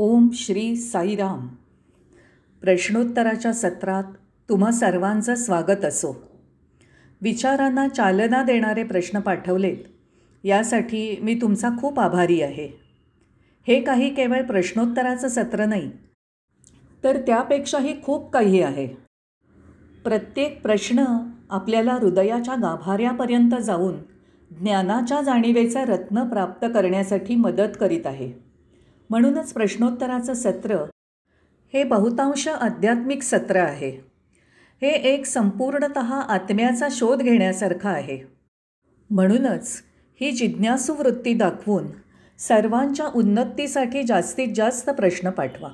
ओम श्री साईराम प्रश्नोत्तराच्या सत्रात तुम्हा सर्वांचं स्वागत असो. विचारांना चालना देणारे प्रश्न पाठवलेत. यासाठी मी तुमचा खूप आभारी आहे. हे काही केवळ प्रश्नोत्तराचं सत्र नाही तर त्यापेक्षाही खूप काही आहे. प्रत्येक प्रश्न आपल्याला हृदयाच्या गाभाऱ्यापर्यंत जाऊन ज्ञानाच्या जाणीवेचा रत्न प्राप्त करण्यासाठी मदत करीत आहे. म्हणूनच प्रश्नोत्तराचं सत्र हे बहुतांश आध्यात्मिक सत्र आहे. हे एक संपूर्णत आत्म्याचा शोध घेण्यासारखं आहे. म्हणूनच ही जिज्ञासू वृत्ती दाखवून सर्वांच्या उन्नतीसाठी जास्तीत जास्त प्रश्न पाठवा.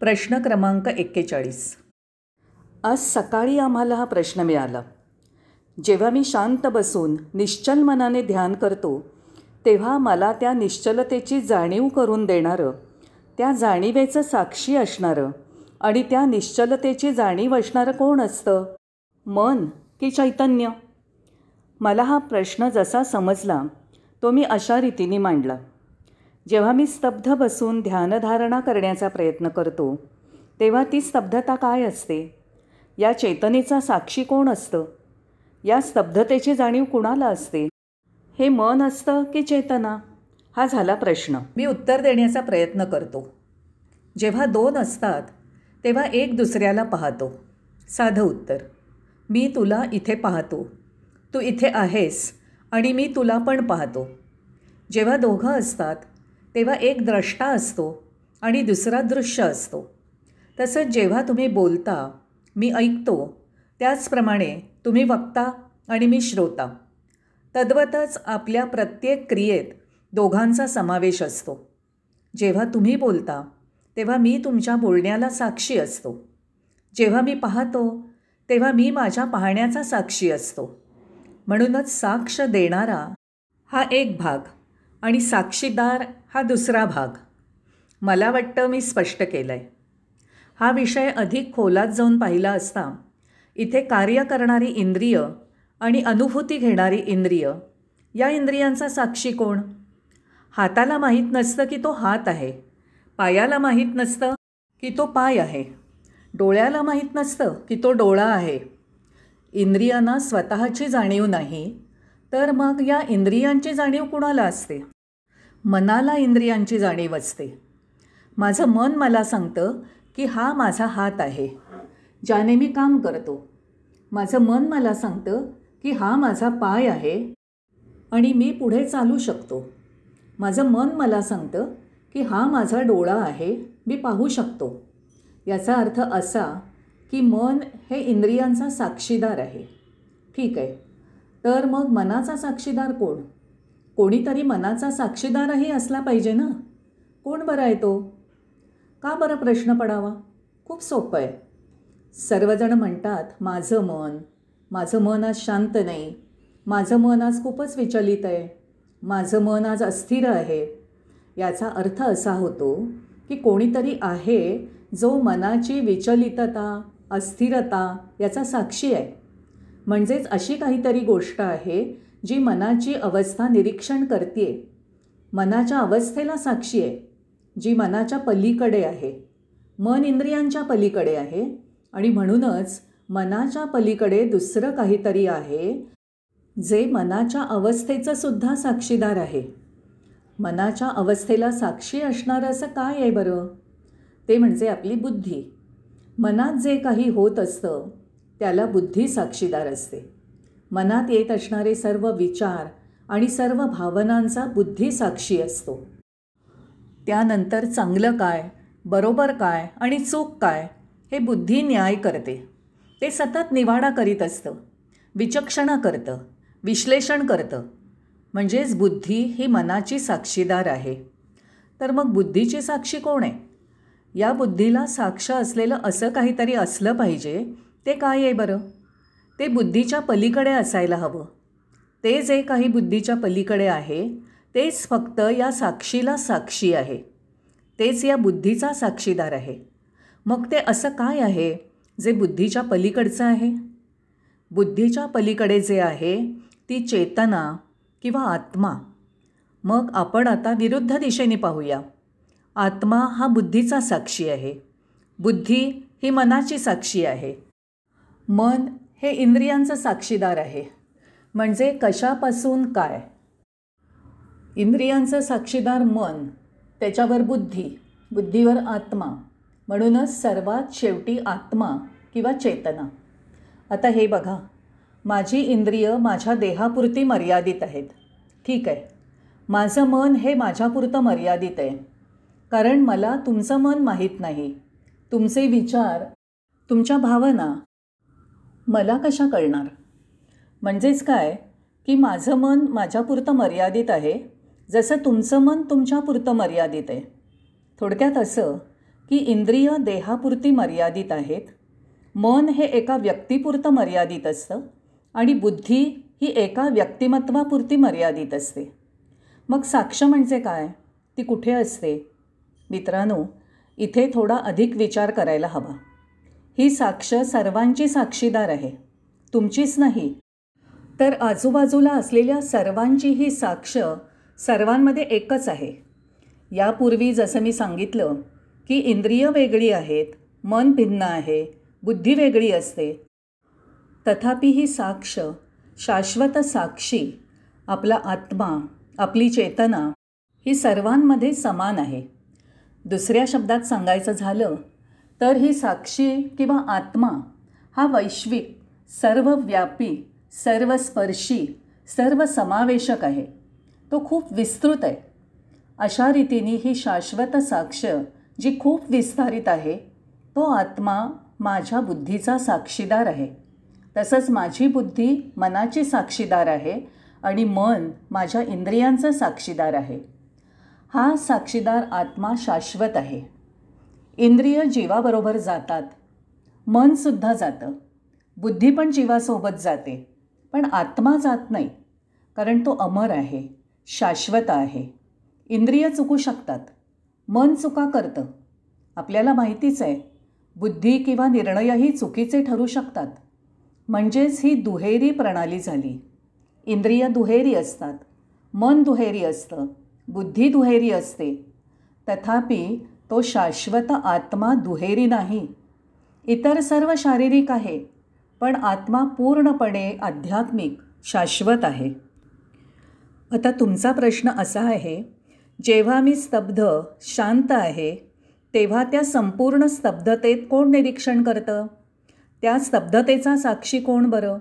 प्रश्न क्रमांक एक्केचाळीस. आज सकाळी आम्हाला हा प्रश्न मिळाला. जेव्हा मी शांत बसून निश्चल मनाने ध्यान करतो तेव्हा मला त्या निश्चलतेची जाणीव करून देणारं त्या जाणीवेचं साक्षी असणारं आणि त्या निश्चलतेची जाणीव असणारं कोण असतं? मन की चैतन्य? मला हा प्रश्न जसा समजला तो मी अशा रीतीने मांडला. जेव्हा मी स्तब्ध बसून ध्यानधारणा करण्याचा प्रयत्न करतो तेव्हा ती स्तब्धता काय असते? या चेतनेचा साक्षी कोण असतं? या स्तब्धतेची जाणीव कुणाला असते? हे मन असतं की चेतना? हा झाला प्रश्न. मी उत्तर देण्याचा प्रयत्न करतो. जेव्हा दोन असतात तेव्हा एक दुसऱ्याला पाहतो. साधं उत्तर. मी तुला इथे पाहतो. तू इथे आहेस आणि मी तुला पण पाहतो. जेव्हा दोघं असतात तेव्हा एक द्रष्टा असतो आणि दुसरा दृश्य असतो. तसंच जेव्हा तुम्ही बोलता मी ऐकतो त्याचप्रमाणे तुम्ही वक्ता आणि मी श्रोता. तद्वतच आपल्या प्रत्येक क्रियेत दोघांचा समावेश असतो. जेव्हा तुम्ही बोलता तेव्हा मी तुमच्या बोलण्याला साक्षी असतो. जेव्हा मी पाहतो तेव्हा मी माझ्या पाहण्याचा साक्षी असतो. म्हणूनच साक्ष देणारा हा एक भाग आणि साक्षीदार हा दुसरा भाग. मला वाटतं मी स्पष्ट केलं आहे हा विषय अधिक खोलात जाऊन पाहिला असता इथे कार्य करणारी इंद्रिय आणि अनुभूती घेणारी इंद्रिय. या इंद्रियांचा साक्षी कोण? हाताला माहीत नसतं की तो हात आहे. पायाला माहीत नसतं की तो पाय आहे. डोळ्याला माहीत नसतं की तो डोळा आहे. इंद्रियांना स्वतःची जाणीव नाही तर मग या इंद्रियांची जाणीव कुणाला असते? मनाला इंद्रियांची जाणीव असते. माझं मन मला सांगतं की हा माझा हात आहे. ज्याने मी काम करतो. माझं मन मला सांगतं की हा माझा पाय आहे आणि मी पुढे चालू शकतो. माझं मन मला सांगतं की हा माझा डोळा आहे मी पाहू शकतो. याचा अर्थ असा की मन हे इंद्रियांचा साक्षीदार आहे. ठीक आहे. तर मग मनाचा साक्षीदार कोण? कोणीतरी मनाचा साक्षीदारही असला पाहिजे ना? कोण बरं आहे तो? का बरं प्रश्न पडावा? खूप सोपं आहे. सर्वजण म्हणतात माझं मन माझं मन आज शांत नाही. माझं मन आज खूपच विचलित आहे. माझं मन आज अस्थिर आहे. याचा अर्थ असा होतो की कोणीतरी आहे जो मनाची विचलितता अस्थिरता याचा साक्षी आहे. म्हणजेच अशी काहीतरी गोष्ट आहे जी मनाची अवस्था निरीक्षण करते मनाच्या अवस्थेला साक्षी आहे जी मनाच्या पलीकडे आहे. मन इंद्रियांच्या पलीकडे आहे आणि म्हणूनच मनाच्या पलीकडे दुसरं काहीतरी आहे जे मनाच्या अवस्थेचं सुद्धा साक्षीदार आहे. मनाच्या अवस्थेला साक्षी असणारं असं काय आहे बरं? ते म्हणजे आपली बुद्धी. मनात जे काही होत असतं त्याला बुद्धी साक्षीदार असते. मनात येत असणारे सर्व विचार आणि सर्व भावनांचा बुद्धी साक्षी असतो. त्यानंतर चांगलं काय बरोबर काय आणि चूक काय हे बुद्धी न्याय करते. ते सतत निवाडा करीत असतं. विचक्षणा करतं. विश्लेषण करतं. म्हणजेच बुद्धी ही मनाची साक्षीदार आहे. तर मग बुद्धीची साक्षी कोण आहे? या बुद्धीला साक्ष असलेलं असं काहीतरी असलं पाहिजे ते काय आहे बरं? ते बुद्धीच्या पलीकडे असायला हवं. ते जे काही बुद्धीच्या पलीकडे आहे तेच फक्त या साक्षीला साक्षी आहे. तेच या बुद्धीचा साक्षीदार आहे. मग ते असं काय आहे? जे बुद्धीच्या पलीकडचं आहे? बुद्धीच्या पलीकडे जे आहे ती चेतना किंवा आत्मा. मग आपण आता विरुद्ध दिशेने पाहूया. आत्मा हा बुद्धीचा साक्षी आहे. बुद्धी ही मनाची साक्षी आहे. मन हे इंद्रियांचं साक्षीदार आहे. म्हणजे कशापासून काय? इंद्रियांचं साक्षीदार मन त्याच्यावर बुद्धी बुद्धीवर आत्मा. म्हणूनच सर्वात शेवटी आत्मा किंवा चेतना. आता हे बघा माझी इंद्रिय माझ्या देहापुरती मर्यादित आहेत. ठीक आहे माझं मन हे माझ्यापुरतं मर्यादित आहे. कारण मला तुमचं मन माहीत नाही. तुमचे विचार तुमच्या भावना मला कशा कळणार? म्हणजेच काय की माझं मन माझ्यापुरतं मर्यादित आहे जसं तुमचं मन तुमच्यापुरतं मर्यादित आहे. थोडक्यात असं की इंद्रिय देहापुरती मर्यादित आहेत. मन हे एका व्यक्तीपुरतं मर्यादित असतं आणि बुद्धी ही एका व्यक्तिमत्वापुरती मर्यादित असते. मग साक्ष म्हणजे काय? ती कुठे असते? मित्रांनो इथे थोडा अधिक विचार करायला हवा. ही साक्ष सर्वांची साक्षीदार आहे. तुमचीच नाही. तर आजूबाजूला असलेल्या सर्वांची ही साक्ष सर्वांमध्ये एकच आहे. यापूर्वी जसं मी सांगितलं की इंद्रिय वेगळी आहेत मन भिन्न आहे बुद्धी वेगळी असते. तथापि ही साक्ष शाश्वत साक्षी आपला आत्मा आपली चेतना ही सर्वांमध्ये समान आहे. दुसऱ्या शब्दात सांगायचं झालं तर ही साक्षी किंवा आत्मा हा वैश्विक सर्वव्यापी सर्वस्पर्शी सर्वसमावेशक आहे. तो खूप विस्तृत आहे. अशा रीतीने ही शाश्वत साक्ष जी खूप विस्तारित आहे तो आत्मा माझ्या बुद्धीचा साक्षीदार आहे. तसंच माझी बुद्धी मनाची साक्षीदार आहे आणि मन माझ्या इंद्रियांचं साक्षीदार आहे. हा साक्षीदार आत्मा शाश्वत आहे. इंद्रिय जीवाबरोबर जातात. मनसुद्धा जातं. बुद्धी पण जीवासोबत जाते. पण आत्मा जात नाही. कारण तो अमर आहे शाश्वत आहे. इंद्रिय चुकू शकतात. मन चुका करतं. आपल्याला माहितीच आहे बुद्धी किंवा निर्णयही चुकीचे ठरू शकतात. म्हणजेच ही दुहेरी प्रणाली झाली. इंद्रिय दुहेरी असतात मन दुहेरी असतं बुद्धी दुहेरी असते. तथापि तो शाश्वत आत्मा दुहेरी नाही. इतर सर्व शारीरिक आहे पण आत्मा पूर्णपणे आध्यात्मिक शाश्वत आहे. आता तुमचा प्रश्न असा आहे जेव्हा मी स्तब्ध शांत आहे तेव्हा त्या संपूर्ण स्तब्धतेत कोण निरीक्षण करतं? त्या स्तब्धतेचा साक्षी कोण बरं?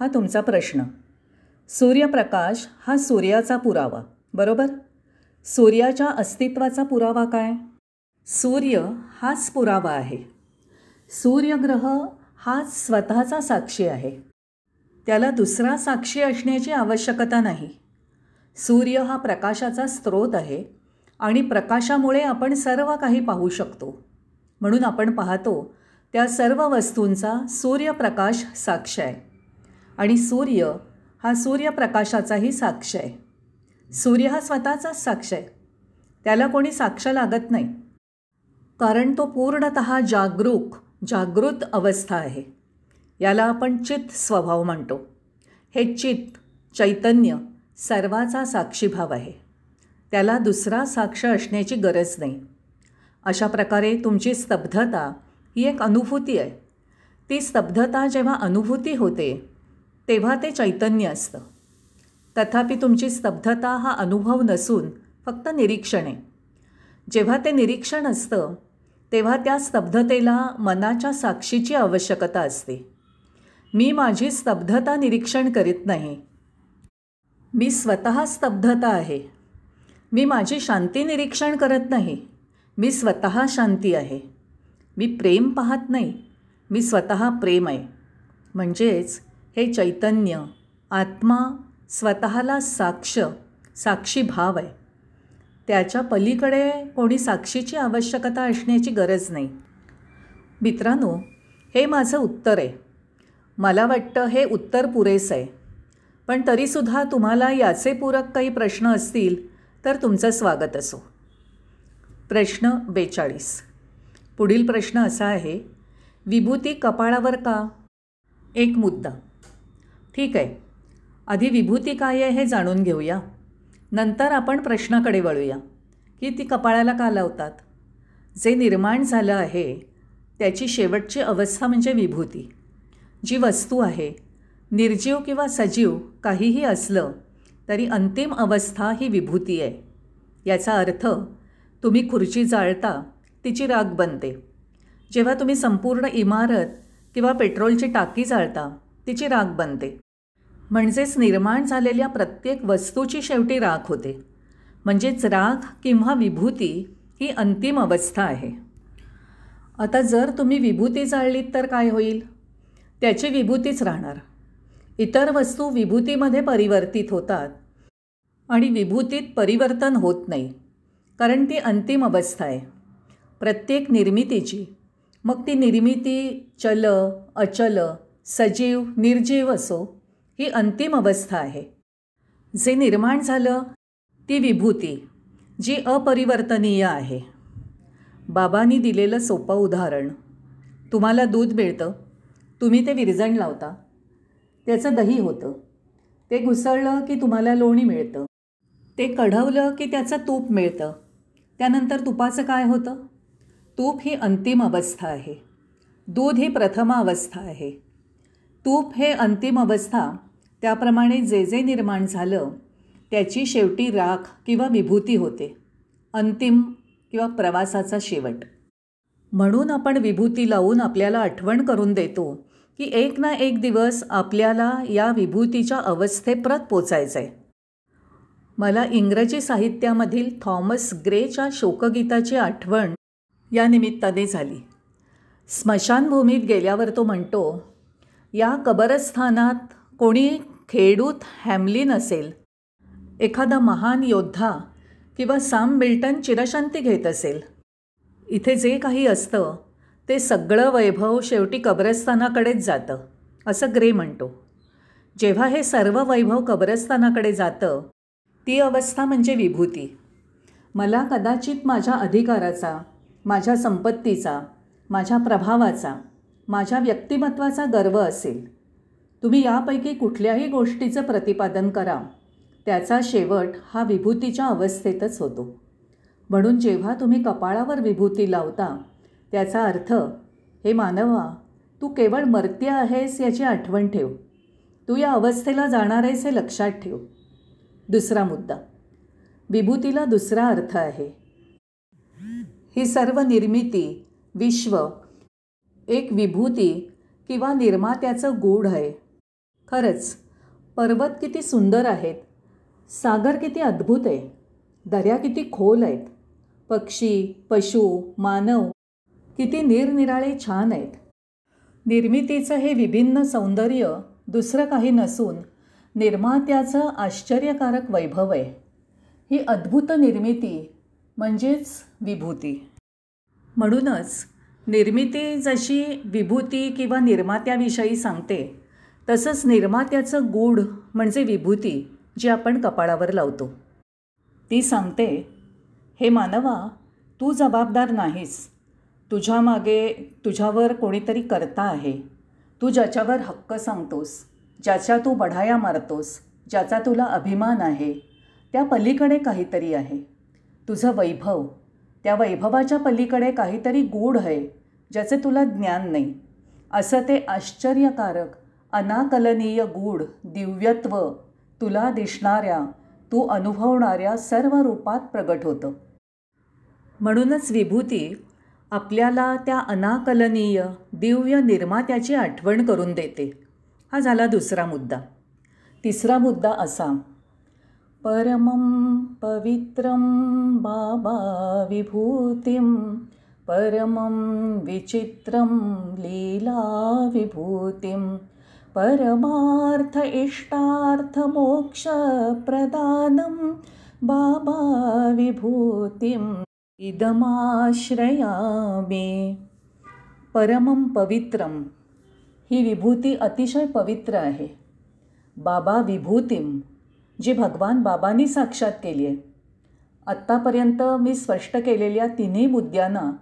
हा तुमचा प्रश्न. सूर्यप्रकाश हा सूर्याचा पुरावा बरोबर? सूर्याच्या अस्तित्वाचा पुरावा काय? सूर्य हाच पुरावा आहे. सूर्यग्रह हाच स्वतःचा साक्षी आहे. त्याला दुसरा साक्षी असण्याची आवश्यकता नाही. सूर्य हा प्रकाशाचा स्रोत आहे आणि प्रकाशामुळे आपण सर्व काही पाहू शकतो. म्हणून आपण पाहतो त्या सर्व वस्तूंचा सूर्यप्रकाश साक्ष आहे. आणि सूर्य हा सूर्यप्रकाशाचाही साक्ष आहे. सूर्य हा स्वतःचाच साक्ष आहे. त्याला कोणी साक्ष लागत नाही. कारण तो पूर्णत जागरूक जागृत अवस्था आहे. याला आपण चित्त स्वभाव म्हणतो. हे चित्त चैतन्य सर्वाचा साक्षीभाव आहे. त्याला दुसरा साक्ष असण्याची गरज नाही. अशा प्रकारे तुमची स्तब्धता ही एक अनुभूती आहे. ती स्तब्धता जेव्हा अनुभूती होते तेव्हा ते चैतन्य असतं. तथापि तुमची स्तब्धता हा अनुभव नसून फक्त निरीक्षण आहे. जेव्हा ते निरीक्षण असतं तेव्हा त्या स्तब्धतेला मनाच्या साक्षीची आवश्यकता असते. मी माझी स्तब्धता निरीक्षण करीत नाही. मी स्वतः स्तब्धता आहे. मी माझी शांती निरीक्षण करत नाही. मी स्वतः शांती आहे. मी प्रेम पाहत नाही. मी स्वतः प्रेम आहे. म्हणजेच हे चैतन्य आत्मा स्वतःला साक्ष साक्षी भाव आहे. त्याच्या पलीकडे कोणी साक्षीची आवश्यकता असण्याची गरज नाही. मित्रांनो हे माझं उत्तर आहे. मला वाटतं हे उत्तर पुरेसं आहे. पण तरीसुद्धा तुम्हाला याचे पूरक काही प्रश्न असतील तर तुमचं स्वागत असो. प्रश्न बेचाळीस. पुढील प्रश्न असा आहे विभूती कपाळावर का? एक मुद्दा. ठीक आहे. आधी विभूती काय आहे हे जाणून घेऊया. नंतर आपण प्रश्नाकडे वळूया. की ती कपाळाला का लावतात? जे निर्माण झालं आहे त्याची शेवटची अवस्था म्हणजे विभूती. जी वस्तू आहे निर्जीव किंवा सजीव काहीही असलं तरी अंतिम अवस्था ही विभूती आहे. याचा अर्थ तुम्ही खुर्ची जाळता तिची राग बनते. जेव्हा तुम्ही संपूर्ण इमारत किंवा पेट्रोलची टाकी जाळता तिची राग बनते. म्हणजेच निर्माण झालेल्या प्रत्येक वस्तूची शेवटी राख होते. म्हणजेच राग किंवा विभूती ही अंतिम अवस्था आहे. आता जर तुम्ही विभूती जाळलीत तर काय होईल? त्याची विभूतीच राहणार. इतर वस्तू विभूतीमध्ये परिवर्तित होतात आणि विभूतीत परिवर्तन होत नाही कारण ती अंतिम अवस्था आहे. प्रत्येक निर्मितीची मग ती निर्मिती चल अचल सजीव निर्जीव असो ही अंतिम अवस्था आहे. जे निर्माण झालं ती विभूती जी अपरिवर्तनीय आहे. बाबांनी दिलेलं सोपं उदाहरण तुम्हाला दूध मिळतं तुम्ही ते विरजण लावता त्याचं दही होतं. ते घुसळलं की तुम्हाला लोणी मिळतं. ते कढवलं की त्याचं तूप मिळतं. त्यानंतर तुपाचं काय होतं? तूप ही अंतिम अवस्था आहे. दूध ही प्रथम अवस्था आहे. तूप हे अंतिम अवस्था त्याप्रमाणे जे जे निर्माण झालं त्याची शेवटी राख किंवा विभूती होते. अंतिम किंवा प्रवासाचा शेवट. म्हणून आपण विभूती लावून आपल्याला आठवण करून देतो की एक ना एक दिवस आपल्याला या विभूतीच्या अवस्थेप्रत पोचायचं आहे मला इंग्रजी साहित्यामधील थॉमस ग्रेच्या शोकगीताची आठवण या निमित्ताने झाली. स्मशानभूमीत गेल्यावर तो म्हणतो या कबरस्थानात कोणी खेडूत हॅमलिन असेल एखादा महान योद्धा किंवा साम मिल्टन चिरशांती घेत असेल. इथे जे काही असतं ते सगळं वैभव शेवटी कब्रस्तानाकडेच जातं असं ग्रे म्हणतो. जेव्हा हे सर्व वैभव कब्रस्तानाकडे जातं ती अवस्था म्हणजे विभूती. मला कदाचित माझ्या अधिकाराचा माझ्या संपत्तीचा माझ्या प्रभावाचा माझ्या व्यक्तिमत्वाचा गर्व असेल. तुम्ही यापैकी कुठल्याही गोष्टीचं प्रतिपादन करा त्याचा शेवट हा विभूतीच्या अवस्थेतच होतो. म्हणून जेव्हा तुम्ही कपाळावर विभूती लावता त्याचा अर्थ हे मानवा तू केवळ मर्त्य आहेस याची आठवण ठेव. तू या अवस्थेला जाणार आहेस हे लक्षात ठेव. दुसरा मुद्दा विभूतीला दुसरा अर्थ आहे. ही सर्व निर्मिती विश्व एक विभूती किंवा निर्मात्याचं गूढ आहे. खरंच पर्वत किती सुंदर आहेत सागर किती अद्भुत आहे दर्या किती खोल आहेत पक्षी पशु मानव किती निरनिराळे छान आहेत. निर्मितीचं हे विभिन्न सौंदर्य दुसरं काही नसून निर्मात्याचं आश्चर्यकारक वैभव आहे. ही अद्भुत निर्मिती म्हणजेच विभूती. म्हणूनच निर्मिती जशी विभूती किंवा निर्मात्याविषयी सांगते तसंच निर्मात्याचं गूढ म्हणजे विभूती जी आपण कपाळावर लावतो. ती सांगते हे मानवा तू जबाबदार नाहीस. तुझ्या मागे तुझ्यावर कोणीतरी करता आहे. तू ज्याच्यावर हक्क सांगतोस ज्याच्या तू बढाया मारतोस ज्याचा तुला अभिमान आहे त्या पलीकडे काहीतरी आहे. तुझं वैभव त्या वैभवाच्या पलीकडे काहीतरी गूढ आहे ज्याचे तुला ज्ञान नाही. असं ते आश्चर्यकारक अनाकलनीय गूढ दिव्यत्व तुला दिसणाऱ्या तू अनुभवणाऱ्या सर्व रूपात प्रगट होतं. म्हणूनच विभूती आपल्याला त्या अनाकलनीय दिव्य निर्मात्याची आठवण करून देते. हा झाला दुसरा मुद्दा. तिसरा मुद्दा असा. परमं पवित्रं बाबा विभूतिं परमं विचित्रं लीला विभूतीं परमार्थ इष्टार्थमोक्षप्रदानं बाबा विभूतीं. इदमाश्रयामे। परमं पवित्रम ही विभूती अतिशय पवित्र आहे. बाबा विभूतीम जी भगवान बाबांनी साक्षात केली आहे. आत्तापर्यंत मी स्पष्ट केलेल्या तिन्ही मुद्द्यांना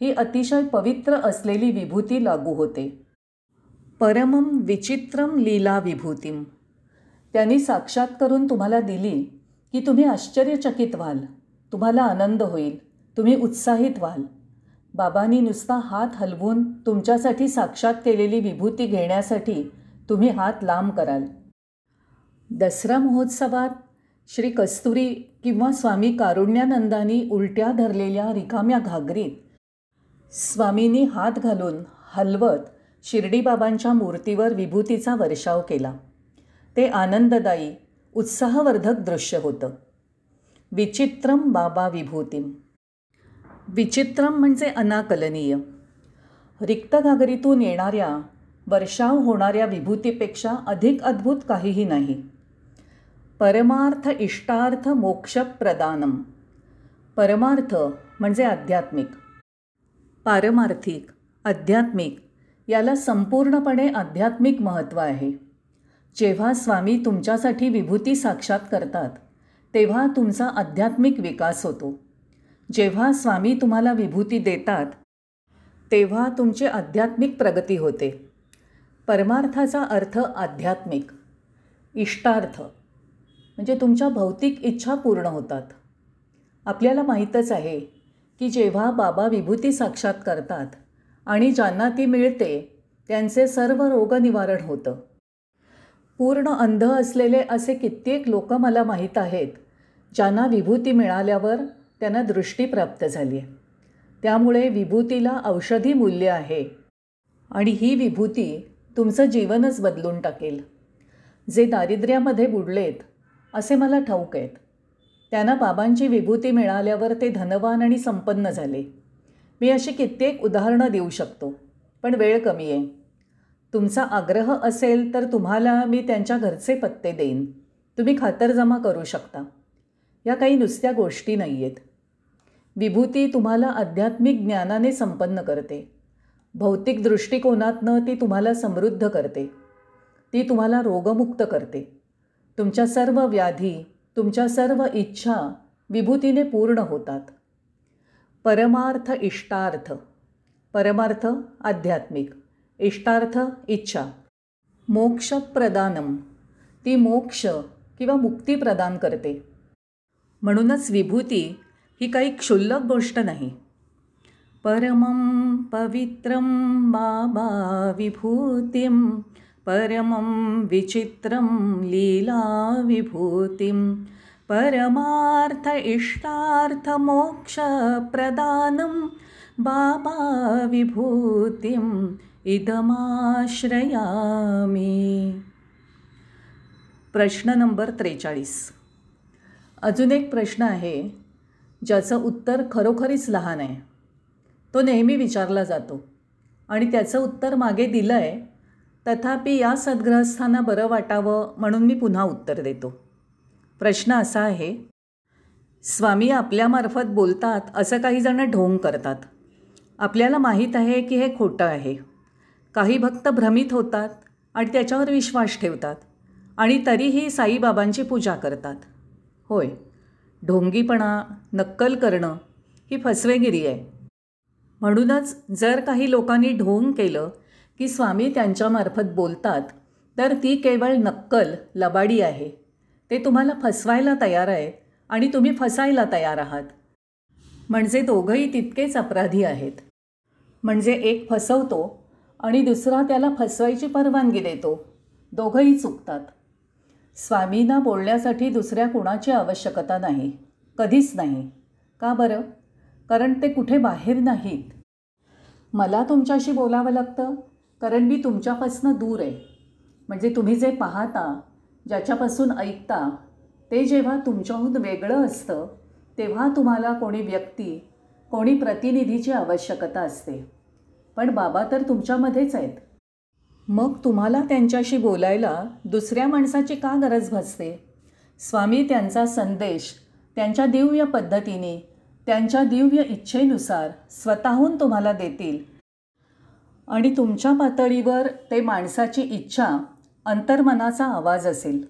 ही अतिशय पवित्र असलेली विभूती लागू होते. परमम विचित्रम लीला विभूतीम त्यांनी साक्षात करून तुम्हाला दिली की तुम्ही आश्चर्यचकित व्हाल. तुम्हाला आनंद होईल. तुम्ही उत्साहित व्हाल. बाबांनी नुसता हात हलवून तुमच्यासाठी साक्षात केलेली विभूती घेण्यासाठी तुम्ही हात लांब कराल. दसरा महोत्सवात श्री कस्तुरी किंवा स्वामी कारुण्यानंदानी उलट्या धरलेल्या रिकाम्या घागरीत स्वामींनी हात घालून हलवत शिर्डीबाबांच्या मूर्तीवर विभूतीचा वर्षाव केला. ते आनंददायी उत्साहवर्धक दृश्य होतं. विचित्रम बाबा विभूतीम. विचित्रम म्हणजे अनाकलनीय. रिक्त घागरीतून येणाऱ्या वर्षाव होणाऱ्या विभूतीपेक्षा अधिक अद्भुत काहीही नाही. परमार्थ इष्टार्थ मोक्षप्रदानम. परमार्थ म्हणजे आध्यात्मिक. पारमार्थिक आध्यात्मिक याला संपूर्णपणे आध्यात्मिक महत्त्व आहे. जेव्हा स्वामी तुमच्यासाठी विभूती साक्षात करतात तेव्हा तुमचा आध्यात्मिक विकास होतो. जेव्हा स्वामी तुम्हाला विभूती देतात तेव्हा तुमची आध्यात्मिक प्रगती होते. परमार्थाचा अर्थ आध्यात्मिक इष्टार्थ म्हणजे तुमच्या भौतिक इच्छा पूर्ण होतात. आपल्याला माहीतच आहे की जेव्हा बाबा विभूती साक्षात करतात आणि ज्यांना ती मिळते त्यांचे सर्व रोगनिवारण होतं. पूर्ण अंध असलेले असे कित्येक लोक मला माहीत आहेत ज्यांना विभूती मिळाल्यावर त्यांना दृष्टी प्राप्त झाली आहे. त्यामुळे विभूतीला औषधी मूल्य आहे. आणि ही विभूती तुमचं जीवनच बदलून टाकेल. जे दारिद्र्यामध्ये बुडलेत असे मला ठाऊक आहेत. त्यांना बाबांची विभूती मिळाल्यावर ते धनवान आणि संपन्न झाले. मी अशी कित्येक उदाहरणं देऊ शकतो पण वेळ कमी आहे. तुमचा आग्रह असेल तर तुम्हाला मी त्यांच्या घरचे पत्ते देईन. तुम्ही खातरजमा करू शकता. या काही नुसत्या गोष्टी नाही आहेत विभूती तुम्हाला आध्यात्मिक ज्ञानाने संपन्न करते. भौतिक दृष्टिकोनातनं ती तुम्हाला समृद्ध करते. ती तुम्हाला रोगमुक्त करते. तुमच्या सर्व व्याधी तुमच्या सर्व इच्छा विभूतीने पूर्ण होतात. परमार्थ इष्टार्थ. परमार्थ आध्यात्मिक. इष्टार्थ इच्छा. मोक्ष प्रदानम. ती मोक्ष किंवा मुक्ती प्रदान करते. म्हणूनच विभूती ही काही क्षुल्लक गोष्ट नाही. परमं पवित्रं बाबा विभूतिं परमं विचित्रं लीलाविभूतिं परमार्थ इष्टार्थमोक्षप्रदानं बाबा विभूतिम् इदमाश्रयामी. प्रश्न नंबर त्रेचाळीस. अजून एक प्रश्न आहे ज्याचं उत्तर खरोखरीच लहान आहे. तो नेहमी विचारला जातो आणि त्याचं उत्तर मागे दिलं आहे तथापि या सद्ग्रहस्थांना बरं वाटावं म्हणून मी पुन्हा उत्तर देतो. प्रश्न असा आहे स्वामी आपल्यामार्फत बोलतात असं काही जणं ढोंग करतात. आपल्याला माहीत आहे की हे खोटं आहे. काही भक्त भ्रमित होतात आणि त्याच्यावर विश्वास ठेवतात आणि तरीही साईबाबांची पूजा करतात. होय. ढोंगीपणा नक्कल करणं ही फसवेगिरी आहे. म्हणूनच जर काही लोकांनी ढोंग केलं की स्वामी त्यांच्यामार्फत बोलतात तर ती केवळ नक्कल लबाडी आहे. ते तुम्हाला फसवायला तयार आहे आणि तुम्ही फसायला तयार आहात. म्हणजे दोघंही तितकेच अपराधी आहेत. म्हणजे एक फसवतो आणि दुसरा त्याला फसवायची परवानगी देतो. दोघंही चुकतात. स्वामींना बोलण्यासाठी दुसऱ्या कुणाची आवश्यकता नाही. कधीच नाही. का बरं? कारण ते कुठे बाहेर नाहीत. मला तुमच्याशी बोलावं लागतं? कारण मी तुमच्यापासून दूर आहे. म्हणजे तुम्ही जे पाहता ज्याच्यापासून ऐकता ते जेव्हा तुमच्याहून वेगळं असतं तेव्हा तुम्हाला कोणी व्यक्ती कोणी प्रतिनिधीची आवश्यकता असते. पण बाबा तर तुमच्यामध्येच आहेत. मग तुम्हाला त्यांच्याशी बोलायला दुसऱ्या माणसाची का गरज भासते? स्वामी त्यांचा संदेश त्यांच्या दिव्य पद्धतीने त्यांच्या दिव्य इच्छेनुसार स्वतःहून तुम्हाला देतील. आणि तुमच्या पातळीवर ते माणसाची इच्छा अंतर्मनाचा आवाज असेल.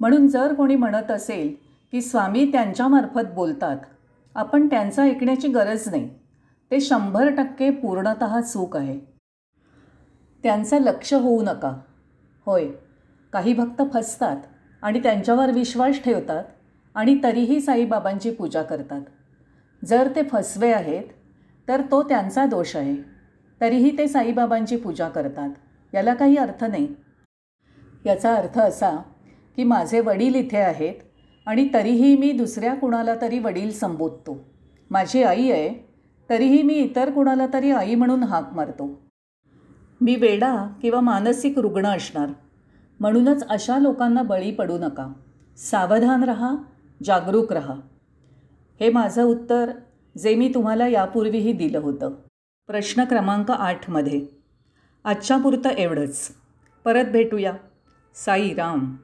म्हणून जर कोणी म्हणत असेल की स्वामी त्यांच्यामार्फत बोलतात आपण त्यांचं ऐकण्याची गरज नाही. ते शंभर टक्के पूर्णत चूक आहे. त्यांचं लक्ष होऊ नका. होय. काही भक्त फसतात आणि त्यांच्यावर विश्वास ठेवतात आणि तरीही साईबाबांची पूजा करतात. जर ते फसवे आहेत तर तो त्यांचा दोष आहे. तरीही ते साईबाबांची पूजा करतात. याला काही अर्थ नाही. याचा अर्थ असा की माझे वडील इथे आहेत आणि तरीही मी दुसऱ्या कुणाला तरी वडील संबोधतो. माझी आई आहे तरीही मी इतर कुणाला तरी आई म्हणून हाक मारतो. मी वेडा किंवा मानसिक रुग्ण असणार. म्हणूनच अशा लोकांना बळी पडू नका. सावधान रहा जागरूक रहा. हे माझं उत्तर जे मी तुम्हाला यापूर्वीही दिलं होतं. प्रश्न क्रमांक आठमध्ये आजच्यापुरतं एवढंच. परत भेटूया. साई राम.